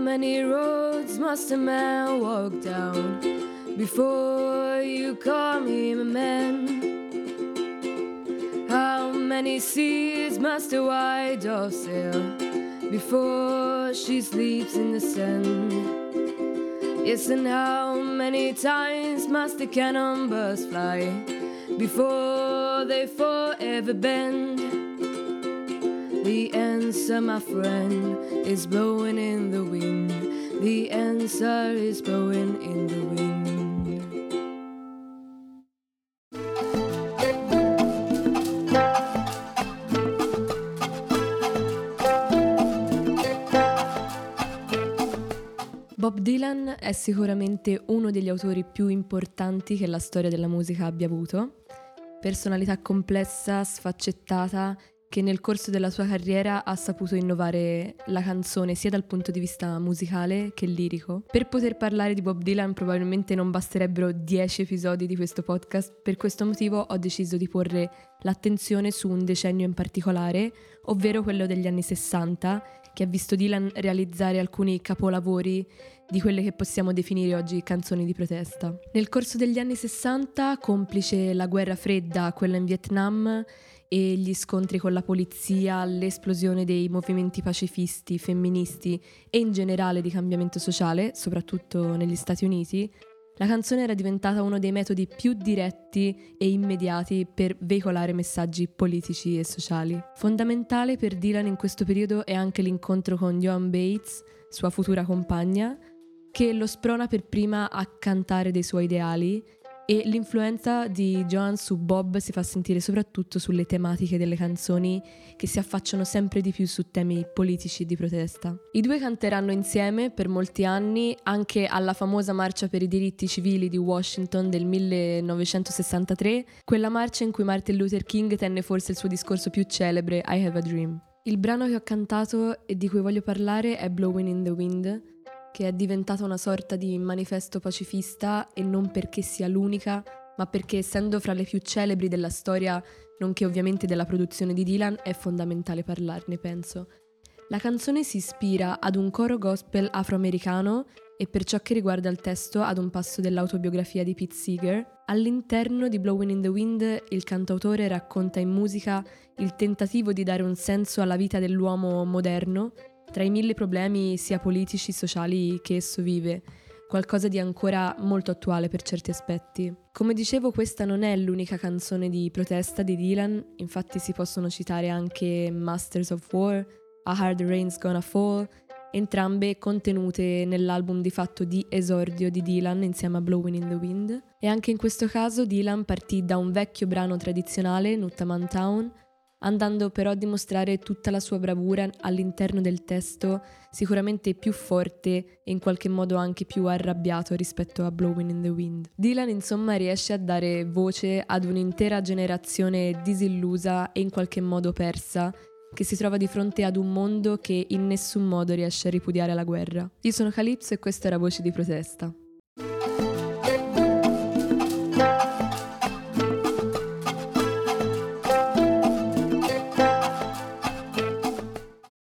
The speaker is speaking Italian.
many roads must a man walk down before you call him a man? How many seas must a white dove sail before she sleeps in the sand? Yes, and how many times must the cannon burst fly before they forever bend? The answer, my friend, is blowing in the wind. The answer is blowing in the wind. Bob Dylan è sicuramente uno degli autori più importanti che la storia della musica abbia avuto. Personalità complessa, sfaccettata che nel corso della sua carriera ha saputo innovare la canzone sia dal punto di vista musicale che lirico. Per poter parlare di Bob Dylan probabilmente non basterebbero 10 episodi di questo podcast, per questo motivo ho deciso di porre l'attenzione su un decennio in particolare, ovvero quello degli anni 60, che ha visto Dylan realizzare alcuni capolavori di quelle che possiamo definire oggi canzoni di protesta. Nel corso degli anni 60, complice la guerra fredda, quella in Vietnam, e gli scontri con la polizia, l'esplosione dei movimenti pacifisti, femministi e in generale di cambiamento sociale, soprattutto negli Stati Uniti, la canzone era diventata uno dei metodi più diretti e immediati per veicolare messaggi politici e sociali. Fondamentale per Dylan in questo periodo è anche l'incontro con Joan Bates, sua futura compagna, che lo sprona per prima a cantare dei suoi ideali e l'influenza di Joan su Bob si fa sentire soprattutto sulle tematiche delle canzoni che si affacciano sempre di più su temi politici di protesta. I due canteranno insieme per molti anni anche alla famosa marcia per i diritti civili di Washington del 1963, quella marcia in cui Martin Luther King tenne forse il suo discorso più celebre I Have a Dream. Il brano che ho cantato e di cui voglio parlare è Blowing in the Wind, che è diventata una sorta di manifesto pacifista e non perché sia l'unica, ma perché essendo fra le più celebri della storia, nonché ovviamente della produzione di Dylan, è fondamentale parlarne, penso. La canzone si ispira ad un coro gospel afroamericano e per ciò che riguarda il testo ad un passo dell'autobiografia di Pete Seeger. All'interno di Blowing in the Wind il cantautore racconta in musica il tentativo di dare un senso alla vita dell'uomo moderno tra i mille problemi sia politici, sociali che esso vive, qualcosa di ancora molto attuale per certi aspetti. Come dicevo, questa non è l'unica canzone di protesta di Dylan, infatti si possono citare anche Masters of War, A Hard Rain's Gonna Fall, entrambe contenute nell'album di fatto di esordio di Dylan insieme a Blowing in the Wind. E anche in questo caso Dylan partì da un vecchio brano tradizionale, Nuttaman Town, andando però a dimostrare tutta la sua bravura all'interno del testo, sicuramente più forte e in qualche modo anche più arrabbiato rispetto a Blowing in the Wind. Dylan insomma riesce a dare voce ad un'intera generazione disillusa e in qualche modo persa, che si trova di fronte ad un mondo che in nessun modo riesce a ripudiare la guerra. Io sono Calypso e questa era Voce di protesta.